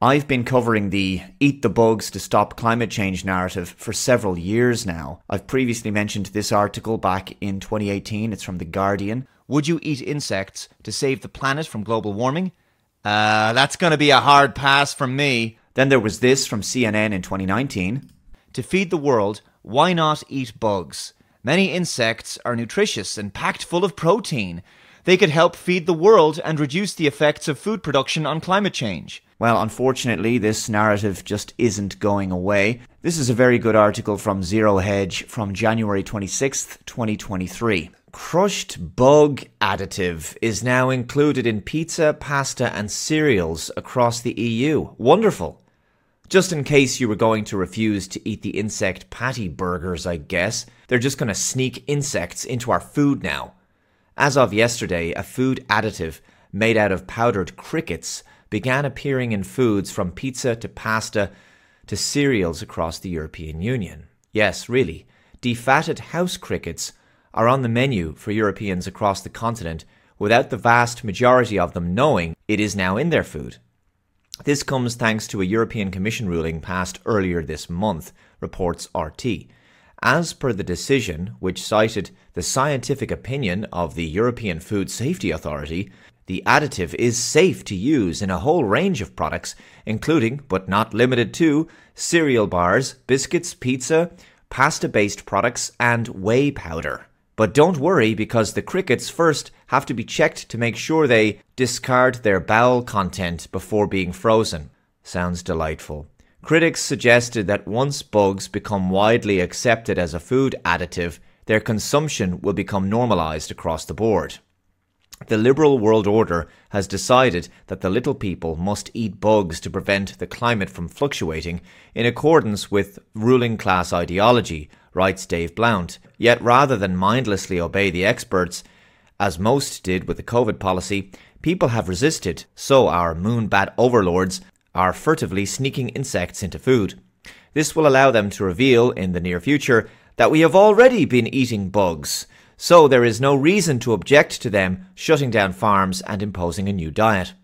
I've been covering the eat the bugs to stop climate change narrative for several years now. I've previously mentioned this article back in 2018. It's from The Guardian. Would you eat insects to save the planet from global warming? Uh, that's going to be a hard pass from me. Then there was this from CNN in 2019. To feed the world, why not eat bugs? Many insects are nutritious and packed full of protein. They could help feed the world and reduce the effects of food production on climate change. Well, unfortunately, this narrative just isn't going away. This is a very good article from Zero Hedge from January 26th, 2023. Crushed bug additive is now included in pizza, pasta, and cereals across the EU. Wonderful. Just in case you were going to refuse to eat the insect patty burgers, I guess, they're just going to sneak insects into our food now. As of yesterday, a food additive made out of powdered crickets began appearing in foods from pizza to pasta to cereals across the European Union. Yes, really, defatted house crickets are on the menu for Europeans across the continent without the vast majority of them knowing it is now in their food. This comes thanks to a European Commission ruling passed earlier this month, reports RT. As per the decision, which cited the scientific opinion of the European Food Safety Authority, the additive is safe to use in a whole range of products, including, but not limited to, cereal bars, biscuits, pizza, pasta based products, and whey powder. But don't worry because the crickets first have to be checked to make sure they discard their bowel content before being frozen. Sounds delightful. Critics suggested that once bugs become widely accepted as a food additive, their consumption will become normalized across the board. The liberal world order has decided that the little people must eat bugs to prevent the climate from fluctuating in accordance with ruling class ideology, writes Dave Blount. Yet rather than mindlessly obey the experts, as most did with the COVID policy, people have resisted, so our moonbat overlords are furtively sneaking insects into food. This will allow them to reveal in the near future that we have already been eating bugs so there is no reason to object to them shutting down farms and imposing a new diet.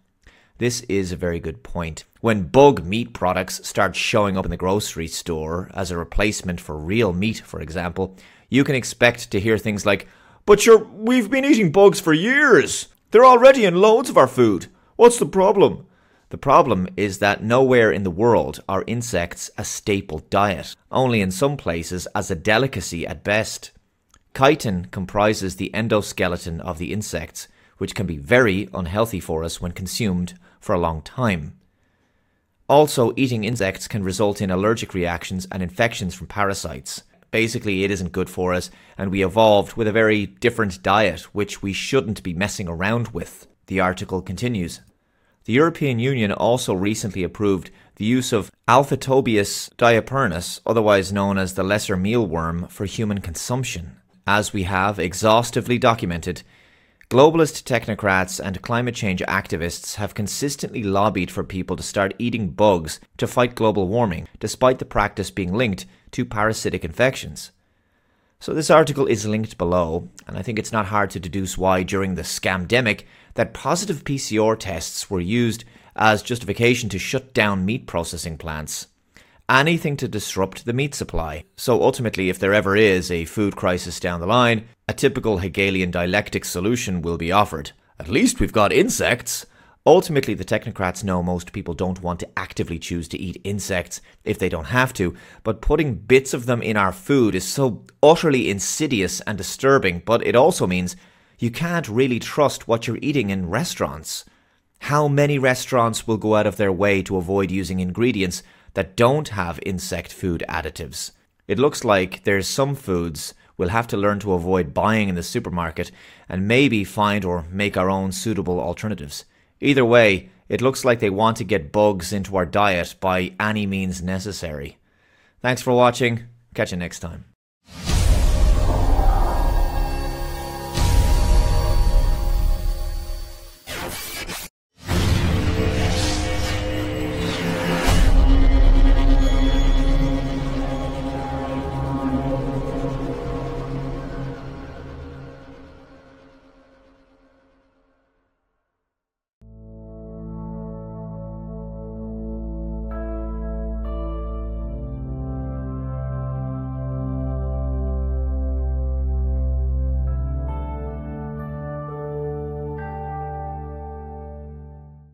This is a very good point. When bug meat products start showing up in the grocery store as a replacement for real meat, for example, you can expect to hear things like, But we've been eating bugs for years. They're already in loads of our food. What's the problem? The problem is that nowhere in the world are insects a staple diet, only in some places as a delicacy at best. Chitin comprises the endoskeleton of the insects, which can be very unhealthy for us when consumed for a long time. Also, eating insects can result in allergic reactions and infections from parasites. Basically, it isn't good for us, and we evolved with a very different diet, which we shouldn't be messing around with. The article continues. The European Union also recently approved the use of Alphitobius diaperinus, otherwise known as the lesser mealworm, for human consumption as we have exhaustively documented, globalist technocrats and climate change activists have consistently lobbied for people to start eating bugs to fight global warming, despite the practice being linked to parasitic infections. So this article is linked below, and I think it's not hard to deduce why during the scamdemic that positive PCR tests were used as justification to shut down meat processing plants anything to disrupt the meat supply. So ultimately, if there ever is a food crisis down the line, a typical Hegelian dialectic solution will be offered. At least we've got insects. Ultimately, the technocrats know most people don't want to actively choose to eat insects if they don't have to, but putting bits of them in our food is so utterly insidious and disturbing, but it also means you can't really trust what you're eating in restaurants. How many restaurants will go out of their way to avoid using ingredients that don't have insect food additives. It looks like there's some foods we'll have to learn to avoid buying in the supermarket and maybe find or make our own suitable alternatives. Either way, it looks like they want to get bugs into our diet by any means necessary. Thanks for watching. Catch you next time.